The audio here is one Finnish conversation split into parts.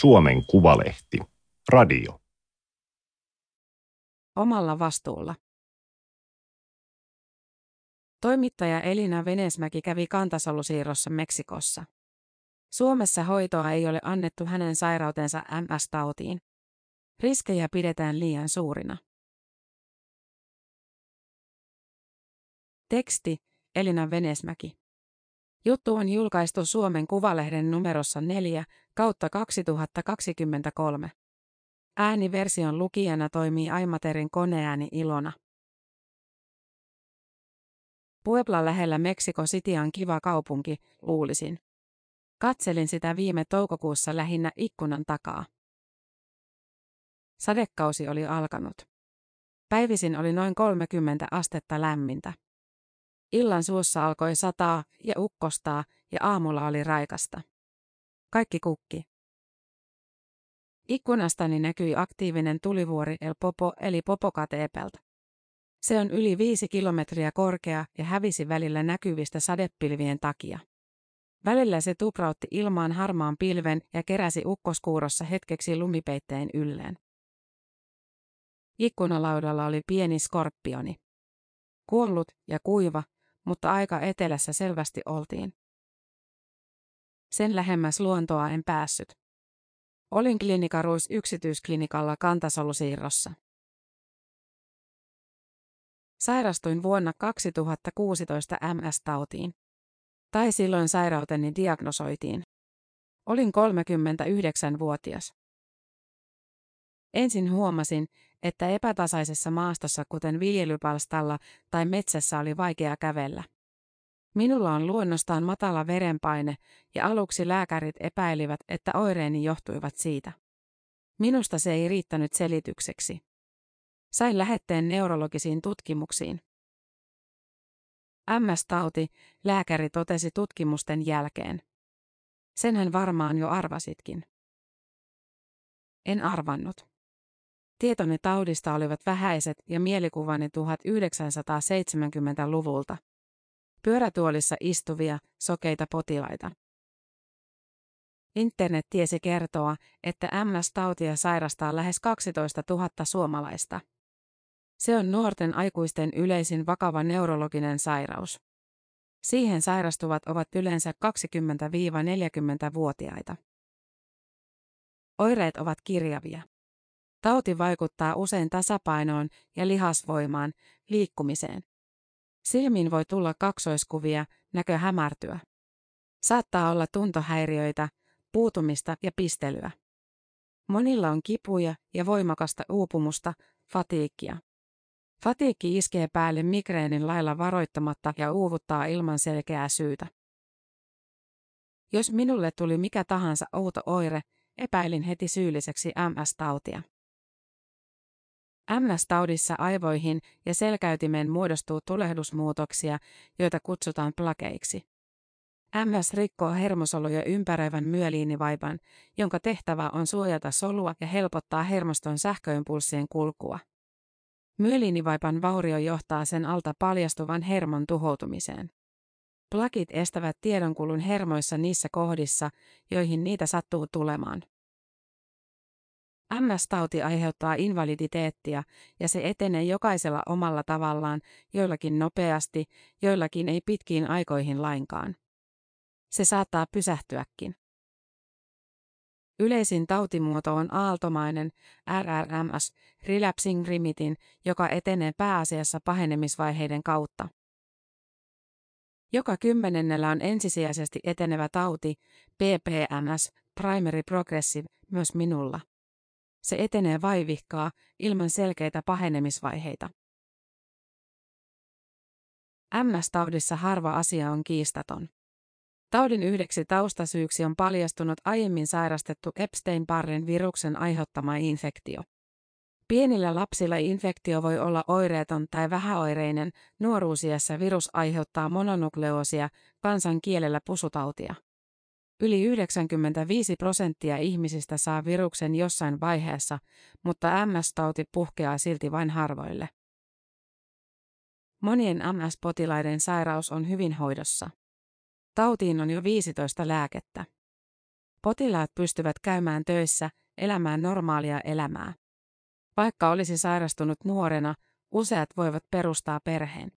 Suomen Kuvalehti. Radio. Omalla vastuulla. Toimittaja Elina Venesmäki kävi kantasolusiirrossa Meksikossa. Suomessa hoitoa ei ole annettu hänen sairautensa MS-tautiin. Riskejä pidetään liian suurina. Teksti Elina Venesmäki. Juttu on julkaistu Suomen Kuvalehden numerossa 4 kautta 2023. Ääniversion lukijana toimii Aimaterin koneääni Ilona. Puebla lähellä Meksiko City on kiva kaupunki, luulisin. Katselin sitä viime toukokuussa lähinnä ikkunan takaa. Sadekausi oli alkanut. Päivisin oli noin 30 astetta lämmintä. Illan suussa alkoi sataa ja ukkostaa ja aamulla oli raikasta. Kaikki kukki. Ikkunastani näkyi aktiivinen tulivuori El Popo eli Popocatépetl. Se on yli viisi kilometriä korkea ja hävisi välillä näkyvistä sadepilvien takia. Välillä se tuprautti ilmaan harmaan pilven ja keräsi ukkoskuurossa hetkeksi lumipeitteen ylleen. Ikkunalaudalla oli pieni skorpioni. Kuollut ja kuiva, mutta aika etelässä selvästi oltiin. Sen lähemmäs luontoa en päässyt. Olin klinikaruis yksityisklinikalla kantasolusiirrossa. Sairastuin vuonna 2016 MS-tautiin. Tai silloin sairauteni diagnosoitiin. Olin 39-vuotias. Ensin huomasin, että epätasaisessa maastossa kuten viljelypalstalla tai metsässä oli vaikea kävellä. Minulla on luonnostaan matala verenpaine ja aluksi lääkärit epäilivät, että oireeni johtuivat siitä. Minusta se ei riittänyt selitykseksi. Sain lähetteen neurologisiin tutkimuksiin. MS-tauti, lääkäri totesi tutkimusten jälkeen. Senhän varmaan jo arvasitkin. En arvannut. Tietoni taudista olivat vähäiset ja mielikuvani 1970-luvulta. Pyörätuolissa istuvia, sokeita potilaita. Internet tiesi kertoa, että MS-tautia sairastaa lähes 12 000 suomalaista. Se on nuorten aikuisten yleisin vakava neurologinen sairaus. Siihen sairastuvat ovat yleensä 20-40-vuotiaita. Oireet ovat kirjavia. Tauti vaikuttaa usein tasapainoon ja lihasvoimaan, liikkumiseen. Silmiin voi tulla kaksoiskuvia, näkö hämärtyä. Saattaa olla tuntohäiriöitä, puutumista ja pistelyä. Monilla on kipuja ja voimakasta uupumusta, fatiikkia. Fatiikki iskee päälle migreenin lailla varoittamatta ja uuvuttaa ilman selkeää syytä. Jos minulle tuli mikä tahansa outo oire, epäilin heti syylliseksi MS-tautia. MS-taudissa aivoihin ja selkäytimeen muodostuu tulehdusmuutoksia, joita kutsutaan plakeiksi. MS rikkoo hermosoluja ympäröivän myeliinivaipan, jonka tehtävä on suojata solua ja helpottaa hermoston sähköimpulssien kulkua. Myeliinivaipan vaurio johtaa sen alta paljastuvan hermon tuhoutumiseen. Plakit estävät tiedonkulun hermoissa niissä kohdissa, joihin niitä sattuu tulemaan. MS-tauti aiheuttaa invaliditeettia ja se etenee jokaisella omalla tavallaan, joillakin nopeasti, joillakin ei pitkiin aikoihin lainkaan. Se saattaa pysähtyäkin. Yleisin tautimuoto on aaltomainen RRMS, relapsing remitting, joka etenee pääasiassa pahenemisvaiheiden kautta. Joka kymmenennellä on ensisijaisesti etenevä tauti, PPMS, primary progressive, myös minulla. Se etenee vaivihkaa, ilman selkeitä pahenemisvaiheita. MS-taudissa harva asia on kiistaton. Taudin yhdeksi taustasyyksi on paljastunut aiemmin sairastettu Epstein-Barren viruksen aiheuttama infektio. Pienillä lapsilla infektio voi olla oireeton tai vähäoireinen, nuoruusiässä virus aiheuttaa mononukleoosia, kansan kielellä pusutautia. Yli 95 prosenttia ihmisistä saa viruksen jossain vaiheessa, mutta MS-tauti puhkeaa silti vain harvoille. Monien MS-potilaiden sairaus on hyvin hoidossa. Tautiin on jo 15 lääkettä. Potilaat pystyvät käymään töissä, elämään normaalia elämää. Vaikka olisi sairastunut nuorena, useat voivat perustaa perheen.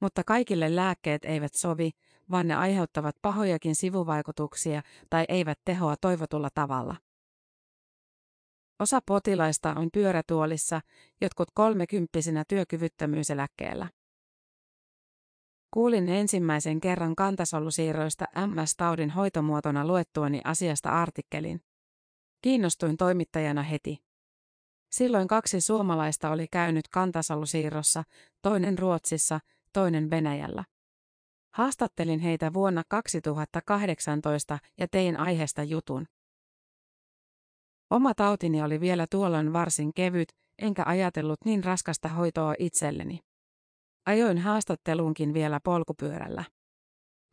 Mutta kaikille lääkkeet eivät sovi, vaan ne aiheuttavat pahojakin sivuvaikutuksia tai eivät tehoa toivotulla tavalla. Osa potilaista on pyörätuolissa, jotkut kolmekymppisinä työkyvyttömyyseläkkeellä. Kuulin ensimmäisen kerran kantasolusiirroista MS-taudin hoitomuotona luettuani asiasta artikkelin. Kiinnostuin toimittajana heti. Silloin kaksi suomalaista oli käynyt kantasolusiirrossa, toinen Ruotsissa, toinen Venäjällä. Haastattelin heitä vuonna 2018 ja tein aiheesta jutun. Oma tautini oli vielä tuolloin varsin kevyt, enkä ajatellut niin raskasta hoitoa itselleni. Ajoin haastatteluunkin vielä polkupyörällä.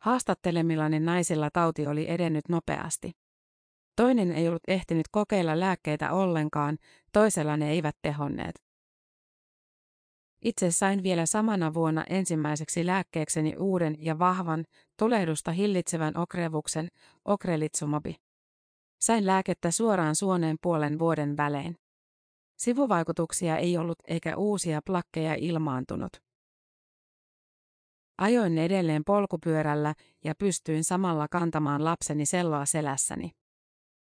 Haastattelemillani naisilla tauti oli edennyt nopeasti. Toinen ei ollut ehtinyt kokeilla lääkkeitä ollenkaan, toisella ne eivät tehonneet. Itse sain vielä samana vuonna ensimmäiseksi lääkkeekseni uuden ja vahvan, tulehdusta hillitsevän okrevuksen, okrelitsumobi. Sain lääkettä suoraan suoneen puolen vuoden välein. Sivuvaikutuksia ei ollut eikä uusia plakkeja ilmaantunut. Ajoin edelleen polkupyörällä ja pystyin samalla kantamaan lapseni selloa selässäni.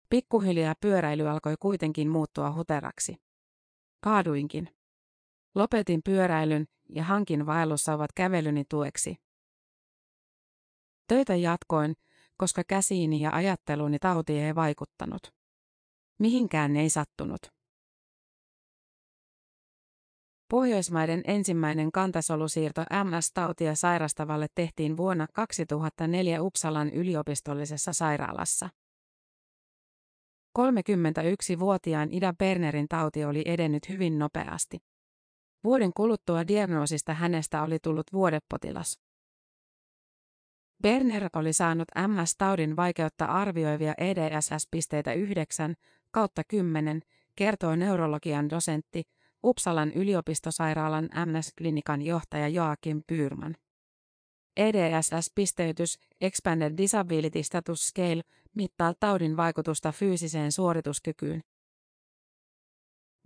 Pikkuhiljaa pyöräily alkoi kuitenkin muuttua huteraksi. Kaaduinkin. Lopetin pyöräilyn ja hankin vaellussa ovat kävelyni tueksi. Töitä jatkoin, koska käsiini ja ajatteluni tauti ei vaikuttanut. Mihinkään ei sattunut. Pohjoismaiden ensimmäinen kantasolusiirto MS-tautia sairastavalle tehtiin vuonna 2004 Uppsalan yliopistollisessa sairaalassa. 31-vuotiaan Ida Bernerin tauti oli edennyt hyvin nopeasti. Vuoden kuluttua diagnoosista hänestä oli tullut vuodepotilas. Berner oli saanut MS-taudin vaikeutta arvioivia EDSS-pisteitä 9 kautta 10, kertoo neurologian dosentti, Uppsalan yliopistosairaalan MS-klinikan johtaja Joakim Pyrman. EDSS-pisteytys, Expanded Disability Status Scale, mittaa taudin vaikutusta fyysiseen suorituskykyyn.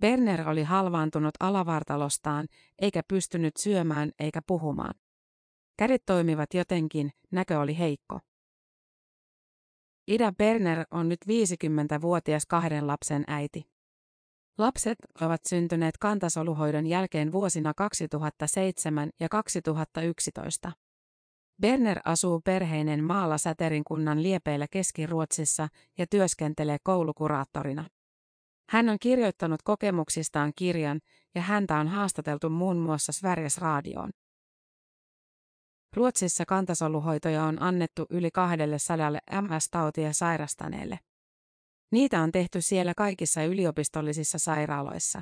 Berner oli halvaantunut alavartalostaan, eikä pystynyt syömään eikä puhumaan. Kädet toimivat jotenkin, näkö oli heikko. Ida Berner on nyt 50-vuotias kahden lapsen äiti. Lapset ovat syntyneet kantasoluhoidon jälkeen vuosina 2007 ja 2011. Berner asuu perheinen maalla Säterin kunnan liepeillä Keski-Ruotsissa ja työskentelee koulukuraattorina. Hän on kirjoittanut kokemuksistaan kirjan ja häntä on haastateltu muun muassa Sveriges Radioon. Ruotsissa kantasoluhoitoja on annettu yli 200 MS-tautia sairastaneelle. Niitä on tehty siellä kaikissa yliopistollisissa sairaaloissa.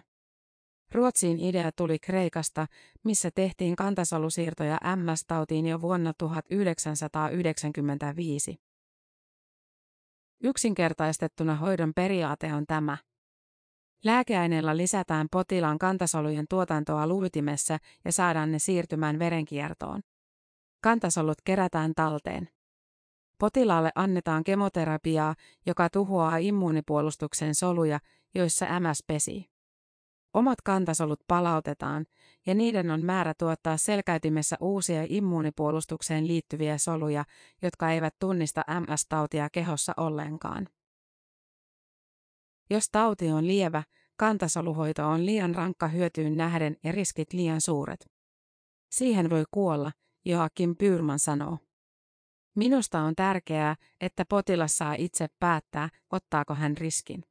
Ruotsiin idea tuli Kreikasta, missä tehtiin kantasolusiirtoja MS-tautiin jo vuonna 1995. Yksinkertaistettuna hoidon periaate on tämä. Lääkeaineella lisätään potilaan kantasolujen tuotantoa luutimessa ja saadaan ne siirtymään verenkiertoon. Kantasolut kerätään talteen. Potilaalle annetaan kemoterapiaa, joka tuhoaa immuunipuolustuksen soluja, joissa MS pesii. Omat kantasolut palautetaan, ja niiden on määrä tuottaa selkäytimessä uusia immuunipuolustukseen liittyviä soluja, jotka eivät tunnista MS-tautia kehossa ollenkaan. Jos tauti on lievä, kantasoluhoito on liian rankka hyötyyn nähden ja riskit liian suuret. Siihen voi kuolla, Joakim Pyrman sanoo. Minusta on tärkeää, että potilas saa itse päättää, ottaako hän riskin.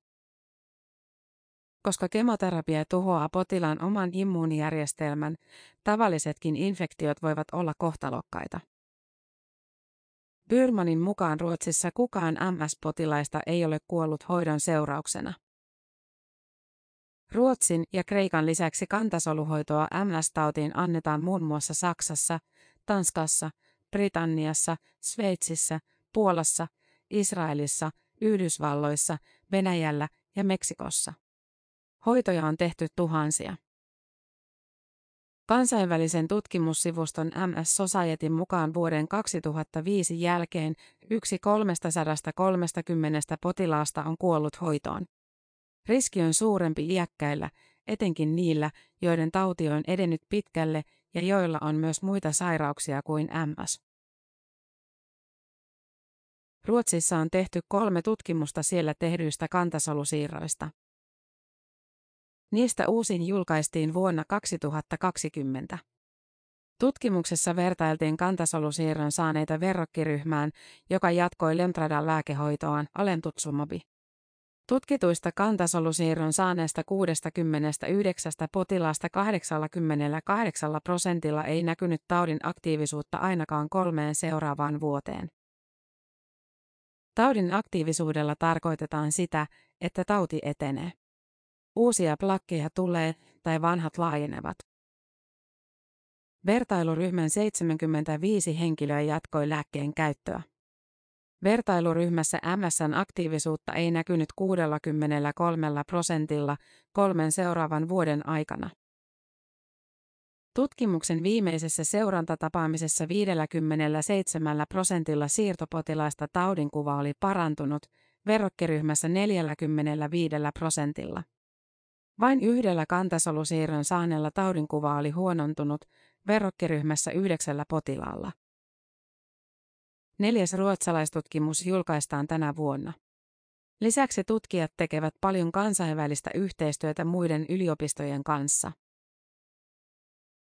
Koska kemoterapia tuhoaa potilaan oman immuunijärjestelmän, tavallisetkin infektiot voivat olla kohtalokkaita. Byrmanin mukaan Ruotsissa kukaan MS-potilaista ei ole kuollut hoidon seurauksena. Ruotsin ja Kreikan lisäksi kantasoluhoitoa MS-tautiin annetaan muun muassa Saksassa, Tanskassa, Britanniassa, Sveitsissä, Puolassa, Israelissa, Yhdysvalloissa, Venäjällä ja Meksikossa. Hoitoja on tehty tuhansia. Kansainvälisen tutkimussivuston MS Societyn mukaan vuoden 2005 jälkeen yksi 330 potilaasta on kuollut hoitoon. Riski on suurempi iäkkäillä, etenkin niillä, joiden tauti on edennyt pitkälle ja joilla on myös muita sairauksia kuin MS. Ruotsissa on tehty kolme tutkimusta siellä tehdyistä kantasolusiirroista. Niistä uusin julkaistiin vuonna 2020. Tutkimuksessa vertailtiin kantasolusiirron saaneita verrokkiryhmään, joka jatkoi Lemtradan lääkehoitoaan alentutsumobi. Tutkituista kantasolusiirron saaneista 69 potilaasta 88 prosentilla ei näkynyt taudin aktiivisuutta ainakaan kolmeen seuraavaan vuoteen. Taudin aktiivisuudella tarkoitetaan sitä, että tauti etenee. Uusia plakkeja tulee tai vanhat laajenevat. Vertailuryhmän 75 henkilöä jatkoi lääkkeen käyttöä. Vertailuryhmässä MSN aktiivisuutta ei näkynyt 63 prosentilla kolmen seuraavan vuoden aikana. Tutkimuksen viimeisessä seurantatapaamisessa 57 prosentilla siirtopotilaista taudinkuva oli parantunut, verrokkiryhmässä 45 prosentilla. Vain yhdellä kantasolusiirron saaneella taudinkuva oli huonontunut, verrokkiryhmässä yhdeksällä potilaalla. Neljäs ruotsalaistutkimus julkaistaan tänä vuonna. Lisäksi tutkijat tekevät paljon kansainvälistä yhteistyötä muiden yliopistojen kanssa.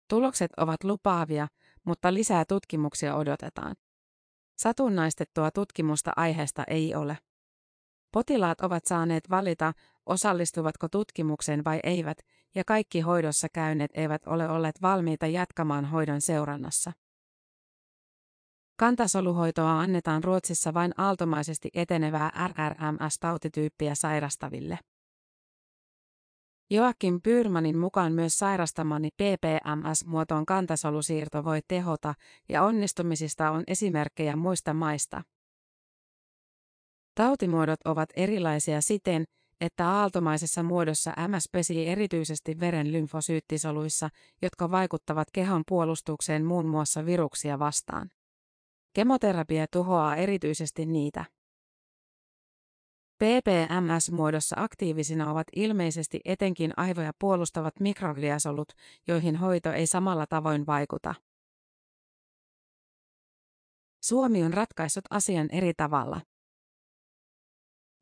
Tulokset ovat lupaavia, mutta lisää tutkimuksia odotetaan. Satunnaistettua tutkimusta aiheesta ei ole. Potilaat ovat saaneet valita, osallistuvatko tutkimukseen vai eivät, ja kaikki hoidossa käyneet eivät ole olleet valmiita jatkamaan hoidon seurannassa. Kantasoluhoitoa annetaan Ruotsissa vain aaltomaisesti etenevää RRMS-tautityyppiä sairastaville. Joakim Pyrmanin mukaan myös sairastamani PPMS-muotoon kantasolusiirto voi tehota ja onnistumisista on esimerkkejä muista maista. Tautimuodot ovat erilaisia siten, että aaltomaisessa muodossa MS pesii erityisesti veren lymfosyyttisoluissa, jotka vaikuttavat kehon puolustukseen muun muassa viruksia vastaan. Kemoterapia tuhoaa erityisesti niitä. PPMS-muodossa aktiivisina ovat ilmeisesti etenkin aivoja puolustavat mikrogliasolut, joihin hoito ei samalla tavoin vaikuta. Suomi on ratkaissut asian eri tavalla.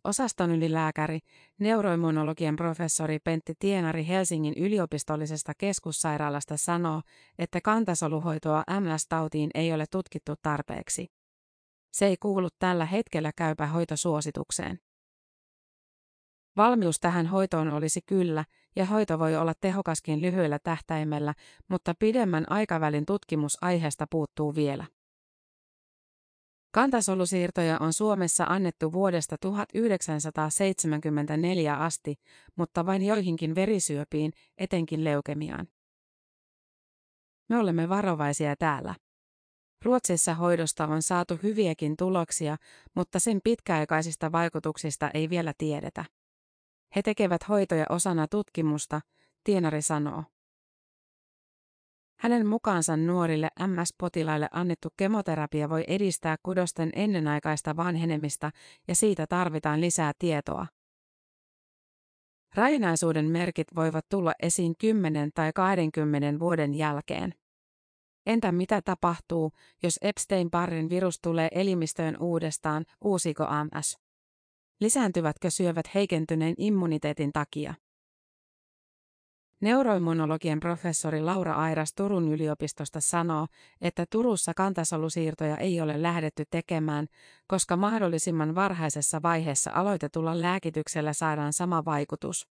Osaston ylilääkäri, neuroimmunologian professori Pentti Tienari Helsingin yliopistollisesta keskussairaalasta sanoo, että kantasoluhoitoa MS-tautiin ei ole tutkittu tarpeeksi. Se ei kuulu tällä hetkellä käypä hoitosuositukseen. Valmius tähän hoitoon olisi kyllä, ja hoito voi olla tehokaskin lyhyellä tähtäimellä, mutta pidemmän aikavälin tutkimus aiheesta puuttuu vielä. Kantasolusiirtoja on Suomessa annettu vuodesta 1974 asti, mutta vain joihinkin verisyöpiin, etenkin leukemiaan. Me olemme varovaisia täällä. Ruotsissa hoidosta on saatu hyviäkin tuloksia, mutta sen pitkäaikaisista vaikutuksista ei vielä tiedetä. He tekevät hoitoja osana tutkimusta, Tienari sanoo. Hänen mukaansa nuorille MS-potilaille annettu kemoterapia voi edistää kudosten ennenaikaista vanhenemista ja siitä tarvitaan lisää tietoa. Rainaisuuden merkit voivat tulla esiin 10 tai 20 vuoden jälkeen. Entä mitä tapahtuu, jos Epstein-Barrin virus tulee elimistöön uudestaan, uusiko MS? Lisääntyvätkö syövät heikentyneen immuniteetin takia? Neuroimmunologian professori Laura Airas Turun yliopistosta sanoo, että Turussa kantasolusiirtoja ei ole lähdetty tekemään, koska mahdollisimman varhaisessa vaiheessa aloitetulla lääkityksellä saadaan sama vaikutus.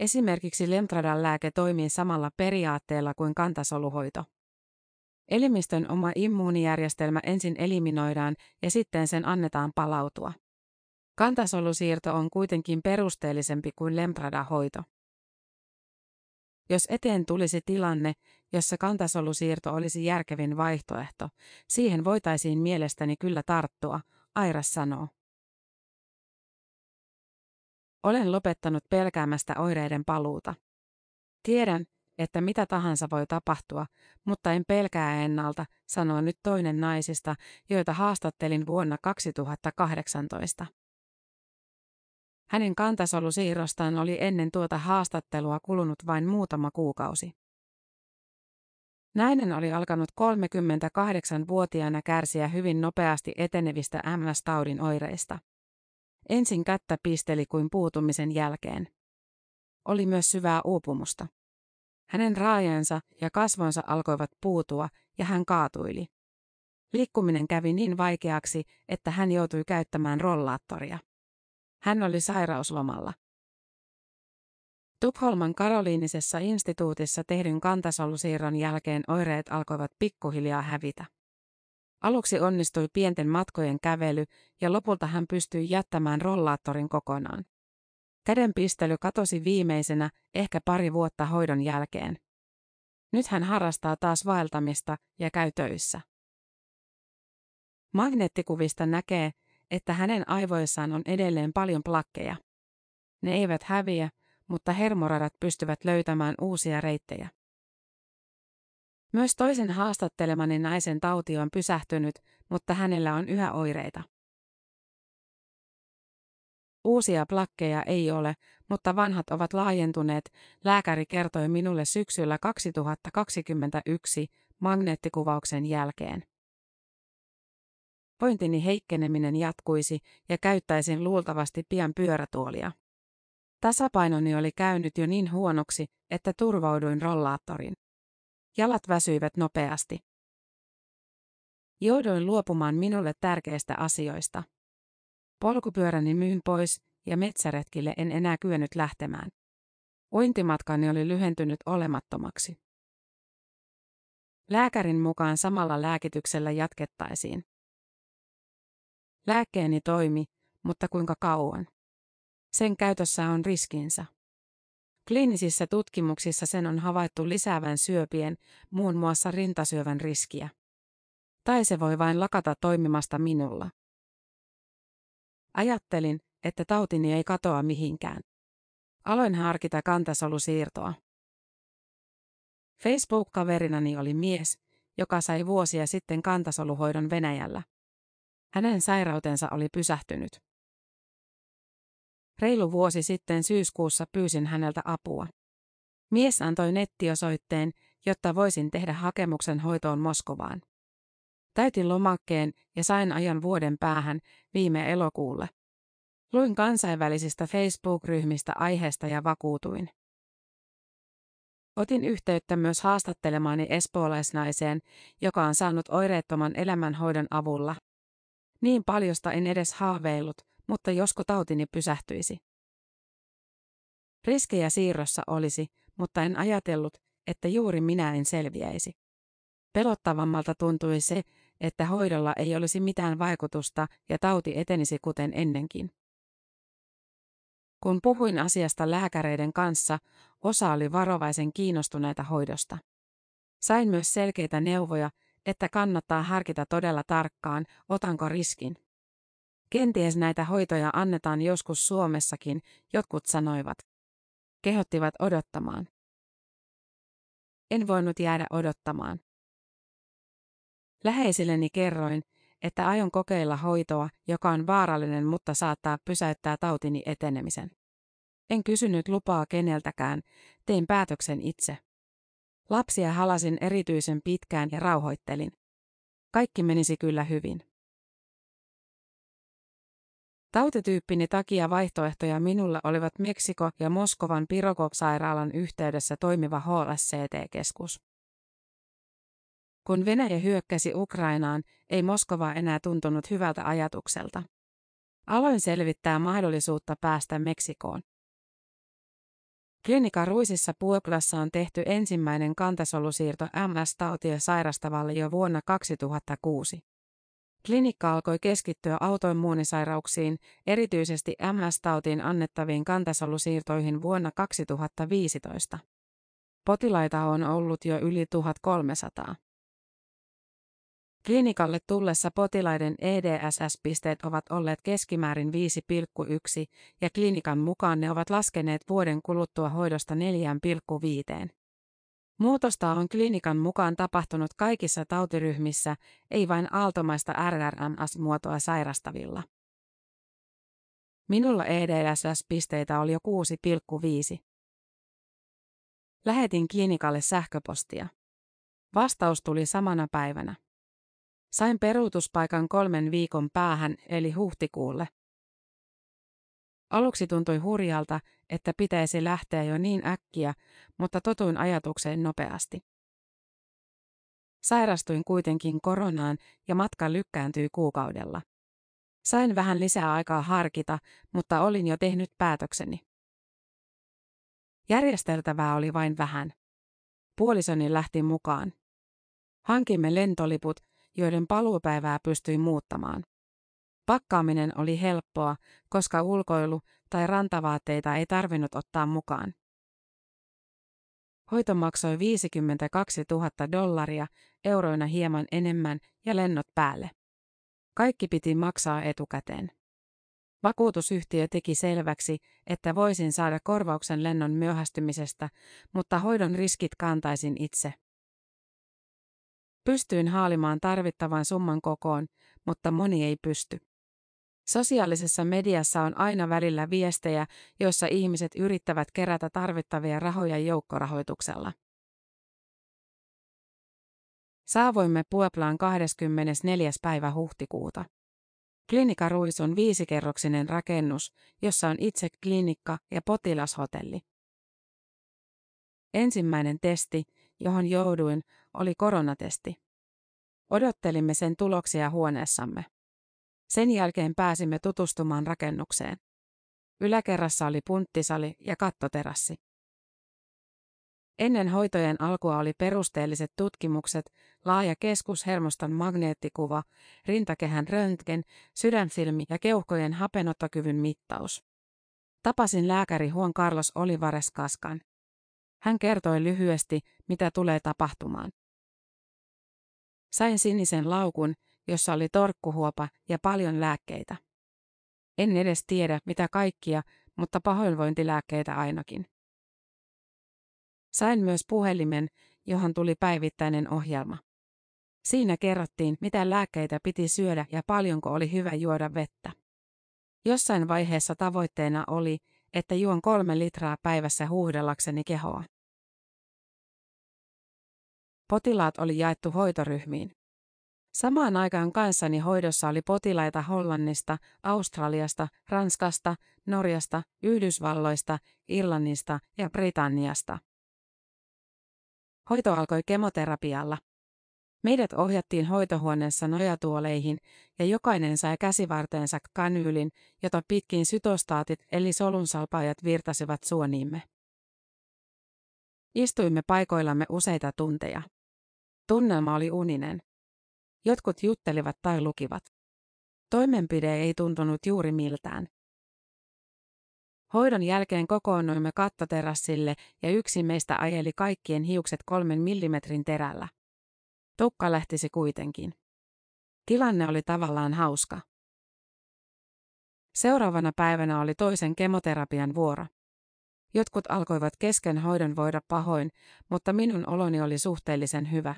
Esimerkiksi Lemtradan lääke toimii samalla periaatteella kuin kantasoluhoito. Elimistön oma immuunijärjestelmä ensin eliminoidaan ja sitten sen annetaan palautua. Kantasolusiirto on kuitenkin perusteellisempi kuin Lemtrada-hoito. Jos eteen tulisi tilanne, jossa kantasolusiirto olisi järkevin vaihtoehto, siihen voitaisiin mielestäni kyllä tarttua, Airas sanoo. Olen lopettanut pelkäämästä oireiden paluuta. Tiedän, että mitä tahansa voi tapahtua, mutta en pelkää ennalta, sanoi nyt toinen naisista, joita haastattelin vuonna 2018. Hänen kantasolusiirrostaan oli ennen tuota haastattelua kulunut vain muutama kuukausi. Nainen oli alkanut 38-vuotiaana kärsiä hyvin nopeasti etenevistä MS-taudin oireista. Ensin kättä pisteli kuin puutumisen jälkeen. Oli myös syvää uupumusta. Hänen raajansa ja kasvonsa alkoivat puutua ja hän kaatuili. Liikkuminen kävi niin vaikeaksi, että hän joutui käyttämään rollaattoria. Hän oli sairauslomalla. Tukholman Karoliinisessa instituutissa tehdyn kantasolusiirron jälkeen oireet alkoivat pikkuhiljaa hävitä. Aluksi onnistui pienten matkojen kävely ja lopulta hän pystyi jättämään rollaattorin kokonaan. Kädenpistely katosi viimeisenä, ehkä pari vuotta hoidon jälkeen. Nyt hän harrastaa taas vaeltamista ja käy töissä. Magneettikuvista näkee, että hänen aivoissaan on edelleen paljon plakkeja. Ne eivät häviä, mutta hermoradat pystyvät löytämään uusia reittejä. Myös toisen haastattelemani naisen tauti on pysähtynyt, mutta hänellä on yhä oireita. Uusia plakkeja ei ole, mutta vanhat ovat laajentuneet, lääkäri kertoi minulle syksyllä 2021 magneettikuvauksen jälkeen. Pointini heikkeneminen jatkuisi ja käyttäisin luultavasti pian pyörätuolia. Tasapainoni oli käynyt jo niin huonoksi, että turvauduin rollaattorin. Jalat väsyivät nopeasti. Jouduin luopumaan minulle tärkeistä asioista. Polkupyöräni myyn pois ja metsäretkille en enää kyennyt lähtemään. Ointimatkani oli lyhentynyt olemattomaksi. Lääkärin mukaan samalla lääkityksellä jatkettaisiin. Lääkkeeni toimi, mutta kuinka kauan? Sen käytössä on riskinsä. Kliinisissä tutkimuksissa sen on havaittu lisäävän syöpien, muun muassa rintasyövän riskiä. Tai se voi vain lakata toimimasta minulla. Ajattelin, että tautini ei katoa mihinkään. Aloin harkita kantasolusiirtoa. Facebook-kaverinani oli mies, joka sai vuosia sitten kantasoluhoidon Venäjällä. Hänen sairautensa oli pysähtynyt. Reilu vuosi sitten syyskuussa pyysin häneltä apua. Mies antoi nettiosoitteen, jotta voisin tehdä hakemuksen hoitoon Moskovaan. Täytin lomakkeen ja sain ajan vuoden päähän viime elokuulle. Luin kansainvälisistä Facebook-ryhmistä aiheesta ja vakuutuin. Otin yhteyttä myös haastattelemaani espoolaisnaiseen, joka on saanut oireettoman elämänhoidon avulla. Niin paljosta en edes haaveillut, mutta josko tautini pysähtyisi. Riskejä siirrossa olisi, mutta en ajatellut, että juuri minä en selviäisi. Pelottavammalta tuntui se, että hoidolla ei olisi mitään vaikutusta ja tauti etenisi kuten ennenkin. Kun puhuin asiasta lääkäreiden kanssa, osa oli varovaisen kiinnostuneita hoidosta. Sain myös selkeitä neuvoja, että kannattaa harkita todella tarkkaan, otanko riskin. Kenties näitä hoitoja annetaan joskus Suomessakin, jotkut sanoivat. Kehottivat odottamaan. En voinut jäädä odottamaan. Läheisilleni kerroin, että aion kokeilla hoitoa, joka on vaarallinen mutta saattaa pysäyttää tautini etenemisen. En kysynyt lupaa keneltäkään, tein päätöksen itse. Lapsia halasin erityisen pitkään ja rauhoittelin. Kaikki menisi kyllä hyvin. Tautityyppini takia vaihtoehtoja minulla olivat Meksiko ja Moskovan Pirogov-sairaalan yhteydessä toimiva HSCT-keskus. Kun Venäjä hyökkäsi Ukrainaan, ei Moskova enää tuntunut hyvältä ajatukselta. Aloin selvittää mahdollisuutta päästä Meksikoon. Klinika Ruisissa Puoklassa on tehty ensimmäinen kantasolusiirto MS-tautia sairastavalle jo vuonna 2006. Klinikka alkoi keskittyä autoimmuunisairauksiin, erityisesti MS-tautiin annettaviin kantasolusiirtoihin vuonna 2015. Potilaita on ollut jo yli 1300. Klinikalle tullessa potilaiden EDSS-pisteet ovat olleet keskimäärin 5,1 ja klinikan mukaan ne ovat laskeneet vuoden kuluttua hoidosta 4,5. Muutosta on klinikan mukaan tapahtunut kaikissa tautiryhmissä, ei vain aaltomaista RRMS-muotoa sairastavilla. Minulla EDSS-pisteitä oli jo 6,5. Lähetin klinikalle sähköpostia. Vastaus tuli samana päivänä. Sain peruutuspaikan kolmen viikon päähän eli huhtikuulle. Aluksi tuntui hurjalta, että pitäisi lähteä jo niin äkkiä, mutta totuin ajatukseen nopeasti. Sairastuin kuitenkin koronaan ja matka lykkääntyi kuukaudella. Sain vähän lisää aikaa harkita, mutta olin jo tehnyt päätökseni. Järjesteltävää oli vain vähän. Puolisoni lähti mukaan. Hankimme lentoliput, joiden paluupäivää pystyi muuttamaan. Pakkaaminen oli helppoa, koska ulkoilu tai rantavaatteita ei tarvinnut ottaa mukaan. Hoito maksoi 52 000 dollaria, euroina hieman enemmän ja lennot päälle. Kaikki piti maksaa etukäteen. Vakuutusyhtiö teki selväksi, että voisin saada korvauksen lennon myöhästymisestä, mutta hoidon riskit kantaisin itse. Pystyin haalimaan tarvittavan summan kokoon, mutta moni ei pysty. Sosiaalisessa mediassa on aina välillä viestejä, joissa ihmiset yrittävät kerätä tarvittavia rahoja joukkorahoituksella. Saavoimme Pueblaan 24. päivä huhtikuuta. Klinika Ruis on viisikerroksinen rakennus, jossa on itse klinikka ja potilashotelli. Ensimmäinen testi, johon jouduin, oli koronatesti. Odottelimme sen tuloksia huoneessamme. Sen jälkeen pääsimme tutustumaan rakennukseen. Yläkerrassa oli punttisali ja kattoterassi. Ennen hoitojen alkua oli perusteelliset tutkimukset, laaja keskushermoston magneettikuva, rintakehän röntgen, sydänfilmi ja keuhkojen hapenottokyvyn mittaus. Tapasin lääkäri Juan Carlos Olivares Kaskan. Hän kertoi lyhyesti, mitä tulee tapahtumaan. Sain sinisen laukun, jossa oli torkkuhuopa ja paljon lääkkeitä. En edes tiedä, mitä kaikkia, mutta pahoinvointilääkkeitä ainakin. Sain myös puhelimen, johon tuli päivittäinen ohjelma. Siinä kerrottiin, mitä lääkkeitä piti syödä ja paljonko oli hyvä juoda vettä. Jossain vaiheessa tavoitteena oli, että juon kolme litraa päivässä huuhdellakseni kehoa. Potilaat oli jaettu hoitoryhmiin. Samaan aikaan kanssani hoidossa oli potilaita Hollannista, Australiasta, Ranskasta, Norjasta, Yhdysvalloista, Irlannista ja Britanniasta. Hoito alkoi kemoterapialla. Meidät ohjattiin hoitohuoneessa nojatuoleihin ja jokainen sai käsivarteensa kanyylin, jota pitkin sytostaatit eli solunsalpaajat virtasivat suoniimme. Istuimme paikoillamme useita tunteja. Tunnelma oli uninen. Jotkut juttelivat tai lukivat. Toimenpide ei tuntunut juuri miltään. Hoidon jälkeen kokoonnuimme kattoterassille ja yksi meistä ajeli kaikkien hiukset kolmen millimetrin terällä. Tukka lähtisi kuitenkin. Tilanne oli tavallaan hauska. Seuraavana päivänä oli toisen kemoterapian vuoro. Jotkut alkoivat kesken hoidon voida pahoin, mutta minun oloni oli suhteellisen hyvä.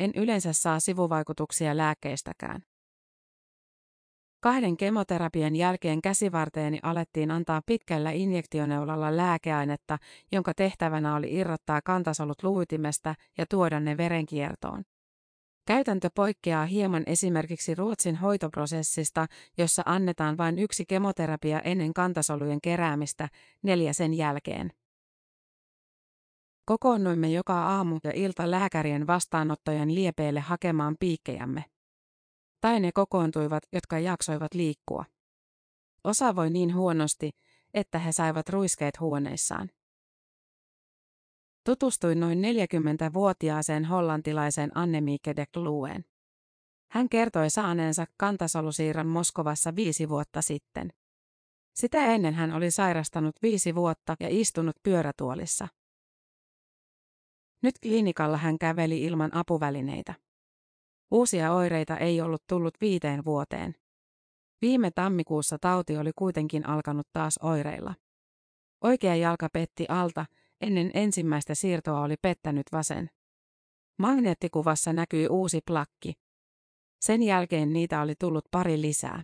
En yleensä saa sivuvaikutuksia lääkkeistäkään. Kahden kemoterapian jälkeen käsivarteeni alettiin antaa pitkällä injektioneulalla lääkeainetta, jonka tehtävänä oli irrottaa kantasolut luutimesta ja tuoda ne verenkiertoon. Käytäntö poikkeaa hieman esimerkiksi Ruotsin hoitoprosessista, jossa annetaan vain yksi kemoterapia ennen kantasolujen keräämistä, neljä sen jälkeen. Kokoonnuimme joka aamu ja ilta lääkärien vastaanottajan liepeille hakemaan piikkejämme. Tai ne kokoontuivat, jotka jaksoivat liikkua. Osa voi niin huonosti, että he saivat ruiskeet huoneissaan. Tutustuin noin 40-vuotiaaseen hollantilaiseen Annemieke de Kluen. Hän kertoi saaneensa kantasolusiirron Moskovassa viisi vuotta sitten. Sitä ennen hän oli sairastanut viisi vuotta ja istunut pyörätuolissa. Nyt klinikalla hän käveli ilman apuvälineitä. Uusia oireita ei ollut tullut viiteen vuoteen. Viime tammikuussa tauti oli kuitenkin alkanut taas oireilla. Oikea jalka petti alta, ennen ensimmäistä siirtoa oli pettänyt vasen. Magneettikuvassa näkyi uusi plakki. Sen jälkeen niitä oli tullut pari lisää.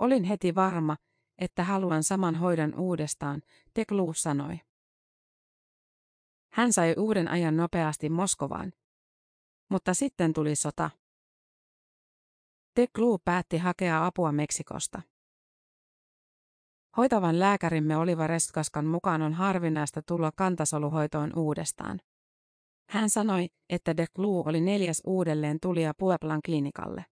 Olin heti varma, että haluan saman hoidon uudestaan, Teklu sanoi. Hän sai uuden ajan nopeasti Moskovaan. Mutta sitten tuli sota. Teklu päätti hakea apua Meksikosta. Hoitavan lääkärimme Oliva Restkaskan mukaan on harvinaista tulla kantasoluhoitoon uudestaan. Hän sanoi, että De Clou oli neljäs uudelleen tulija Pueblan klinikalle.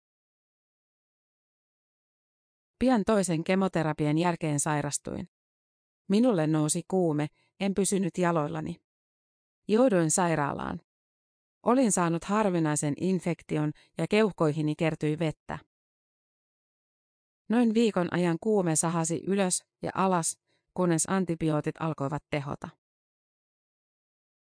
Pian toisen kemoterapian jälkeen sairastuin. Minulle nousi kuume, en pysynyt jaloillani. Jouduin sairaalaan. Olin saanut harvinaisen infektion ja keuhkoihini kertyi vettä. Noin viikon ajan kuume sahasi ylös ja alas, kunnes antibiootit alkoivat tehota.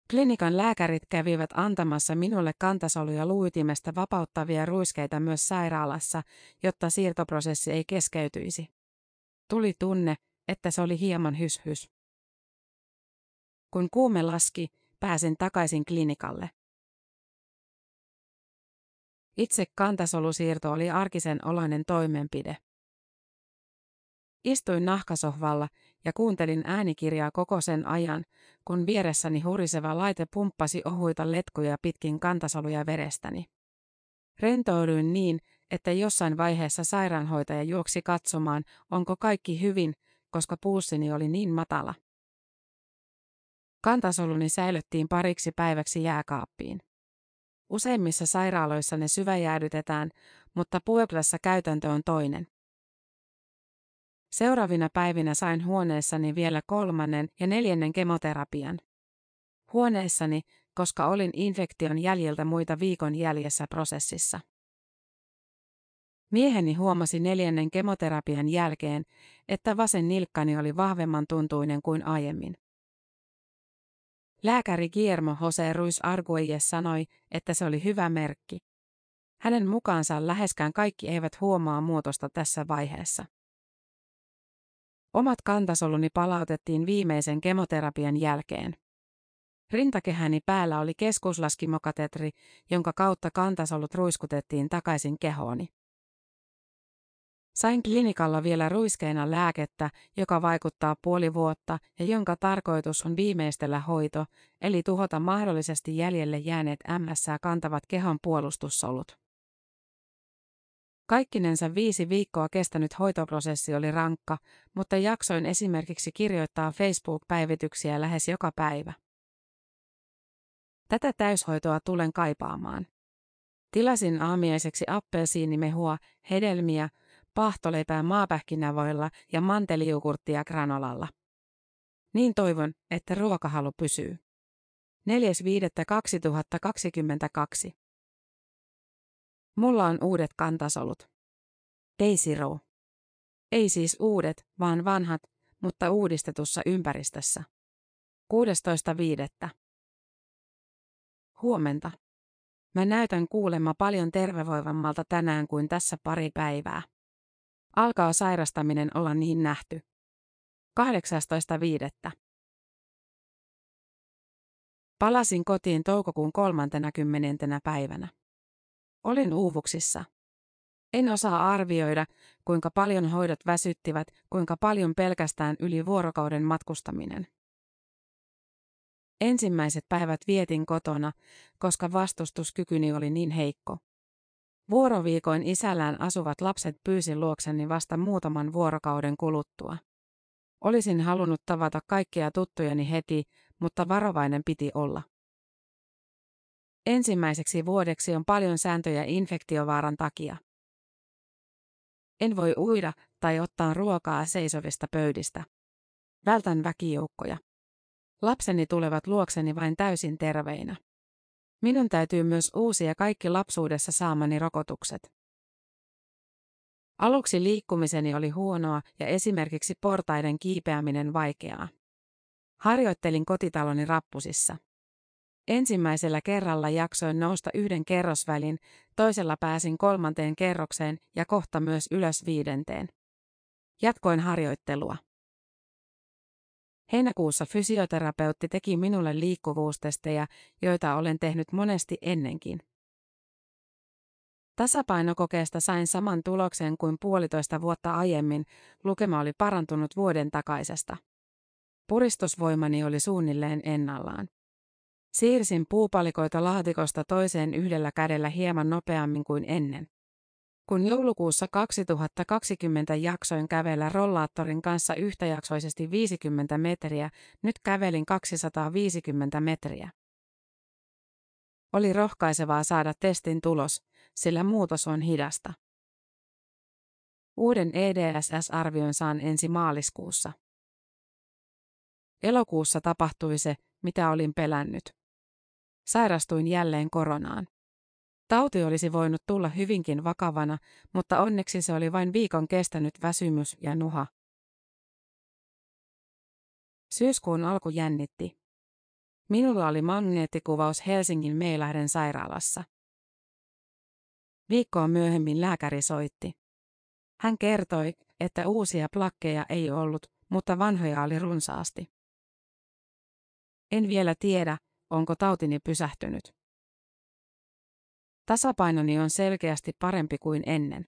Klinikan lääkärit kävivät antamassa minulle kantasoluja luutimesta vapauttavia ruiskeita myös sairaalassa, jotta siirtoprosessi ei keskeytyisi. Tuli tunne, että se oli hieman hyshys. Kun kuume laski, pääsin takaisin klinikalle. Itse kantasolusiirto oli arkisen oloinen toimenpide. Istuin nahkasohvalla ja kuuntelin äänikirjaa koko sen ajan, kun vieressäni huriseva laite pumppasi ohuita letkuja pitkin kantasoluja verestäni. Rentouduin niin, että jossain vaiheessa sairaanhoitaja juoksi katsomaan, onko kaikki hyvin, koska puussini oli niin matala. Kantasoluni säilyttiin pariksi päiväksi jääkaappiin. Useimmissa sairaaloissa ne syväjäädytetään, mutta Pueblassa käytäntö on toinen. Seuraavina päivinä sain huoneessani vielä kolmannen ja neljännen kemoterapian. Huoneessani, koska olin infektion jäljiltä muita viikon jäljessä prosessissa. Mieheni huomasi neljännen kemoterapian jälkeen, että vasen nilkkani oli vahvemman tuntuinen kuin aiemmin. Lääkäri Guillermo Jose Ruiz Arguelles sanoi, että se oli hyvä merkki. Hänen mukaansa läheskään kaikki eivät huomaa muutosta tässä vaiheessa. Omat kantasoluni palautettiin viimeisen kemoterapian jälkeen. Rintakehäni päällä oli keskuslaskimokatetri, jonka kautta kantasolut ruiskutettiin takaisin kehooni. Sain klinikalla vielä ruiskeena lääkettä, joka vaikuttaa puoli vuotta ja jonka tarkoitus on viimeistellä hoito, eli tuhota mahdollisesti jäljelle jääneet MS kantavat kehon puolustussolut. Kaikkinensa viisi viikkoa kestänyt hoitoprosessi oli rankka, mutta jaksoin esimerkiksi kirjoittaa Facebook-päivityksiä lähes joka päivä. Tätä täyshoitoa tulen kaipaamaan. Tilasin aamiaiseksi appelsiinimehua, hedelmiä, pahtoleipää maapähkinävoilla ja manteliukurttia granolalla. Niin toivon, että ruokahalu pysyy. 4.5.2022 Mulla on uudet kantasolut. Daisy Row. Ei siis uudet, vaan vanhat, mutta uudistetussa ympäristössä. 16.5. Huomenta. Mä näytän kuulemma paljon tervevoivammalta tänään kuin tässä pari päivää. Alkaa sairastaminen olla niin nähty. 18.5. Palasin kotiin toukokuun 30. päivänä. Olin uuvuksissa. En osaa arvioida, kuinka paljon hoidot väsyttivät, kuinka paljon pelkästään yli vuorokauden matkustaminen. Ensimmäiset päivät vietin kotona, koska vastustuskykyni oli niin heikko. Vuoroviikoin isällään asuvat lapset pyysin luokseni vasta muutaman vuorokauden kuluttua. Olisin halunnut tavata kaikkia tuttujani heti, mutta varovainen piti olla. Ensimmäiseksi vuodeksi on paljon sääntöjä infektiovaaran takia. En voi uida tai ottaa ruokaa seisovista pöydistä. Vältän väkijoukkoja. Lapseni tulevat luokseni vain täysin terveinä. Minun täytyy myös uusia kaikki lapsuudessa saamani rokotukset. Aluksi liikkumiseni oli huonoa ja esimerkiksi portaiden kiipeäminen vaikeaa. Harjoittelin kotitaloni rappusissa. Ensimmäisellä kerralla jaksoin nousta yhden kerrosvälin, toisella pääsin kolmanteen kerrokseen ja kohta myös ylös viidenteen. Jatkoin harjoittelua. Heinäkuussa fysioterapeutti teki minulle liikkuvuustestejä, joita olen tehnyt monesti ennenkin. Tasapainokokeesta sain saman tuloksen kuin puolitoista vuotta aiemmin, lukema oli parantunut vuoden takaisesta. Puristusvoimani oli suunnilleen ennallaan. Siirsin puupalikoita laatikosta toiseen yhdellä kädellä hieman nopeammin kuin ennen. Kun joulukuussa 2020 jaksoin kävellä rollaattorin kanssa yhtäjaksoisesti 50 metriä, nyt kävelin 250 metriä. Oli rohkaisevaa saada testin tulos, sillä muutos on hidasta. Uuden EDSS-arvion saan ensi maaliskuussa. Elokuussa tapahtui se, mitä olin pelännyt. Sairastuin jälleen koronaan. Tauti olisi voinut tulla hyvinkin vakavana, mutta onneksi se oli vain viikon kestänyt väsymys ja nuha. Syyskuun alku jännitti. Minulla oli magneettikuvaus Helsingin Meilahden sairaalassa. Viikkoa myöhemmin lääkäri soitti. Hän kertoi, että uusia plakkeja ei ollut, mutta vanhoja oli runsaasti. En vielä tiedä, onko tautini pysähtynyt. Tasapainoni on selkeästi parempi kuin ennen.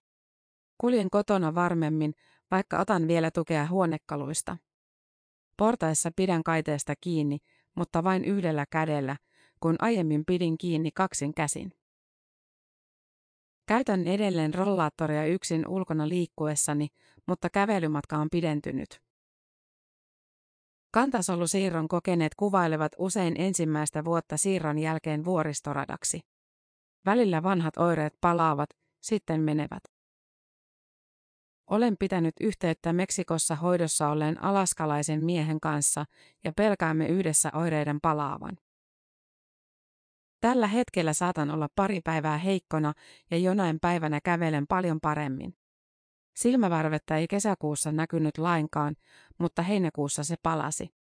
Kuljen kotona varmemmin, vaikka otan vielä tukea huonekaluista. Portaissa pidän kaiteesta kiinni, mutta vain yhdellä kädellä, kun aiemmin pidin kiinni kaksin käsin. Käytän edelleen rollaattoria yksin ulkona liikkuessani, mutta kävelymatka on pidentynyt. Kantasolusiirron kokeneet kuvailevat usein ensimmäistä vuotta siirron jälkeen vuoristoradaksi. Välillä vanhat oireet palaavat, sitten menevät. Olen pitänyt yhteyttä Meksikossa hoidossa olleen alaskalaisen miehen kanssa ja pelkäämme yhdessä oireiden palaavan. Tällä hetkellä saatan olla pari päivää heikkona ja jonain päivänä kävelen paljon paremmin. Silmävärvettä ei kesäkuussa näkynyt lainkaan, mutta heinäkuussa se palasi.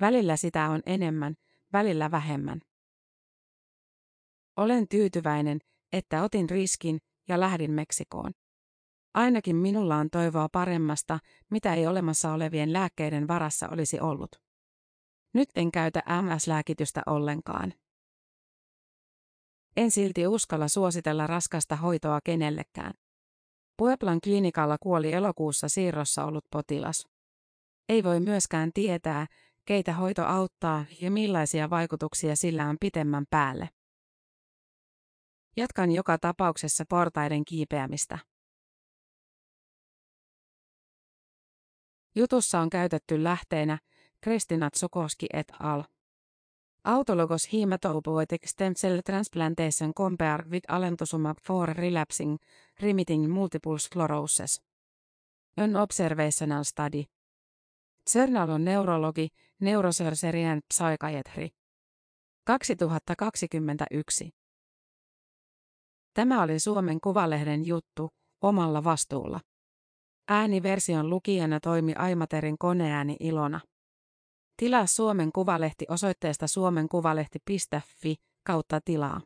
Välillä sitä on enemmän, välillä vähemmän. Olen tyytyväinen, että otin riskin ja lähdin Meksikoon. Ainakin minulla on toivoa paremmasta, mitä ei olemassa olevien lääkkeiden varassa olisi ollut. Nyt en käytä MS-lääkitystä ollenkaan. En silti uskalla suositella raskasta hoitoa kenellekään. Pueblan klinikalla kuoli elokuussa siirrossa ollut potilas. Ei voi myöskään tietää, keitä hoito auttaa ja millaisia vaikutuksia sillä on pitemmän päälle. Jatkan joka tapauksessa portaiden kiipeämistä. Jutussa on käytetty lähteenä Kristina Tsukoski et al. Autologous hematopoietic stem cell transplantation compared with alentusumab for relapsing, remitting multiple sclerosis. An observational study. Journal on neurologi, neurosurgery and psychiatry. 2021. Tämä oli Suomen Kuvalehden juttu, omalla vastuulla. Ääniversion lukijana toimi Aimaterin koneääni Ilona. Tilaa Suomen Kuvalehti osoitteesta suomenkuvalehti.fi kautta tilaa.